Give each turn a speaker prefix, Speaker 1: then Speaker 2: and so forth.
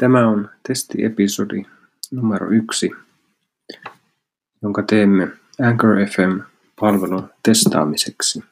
Speaker 1: Tämä on testiepisodi numero yksi, jonka teemme Anchor FM-palvelun testaamiseksi.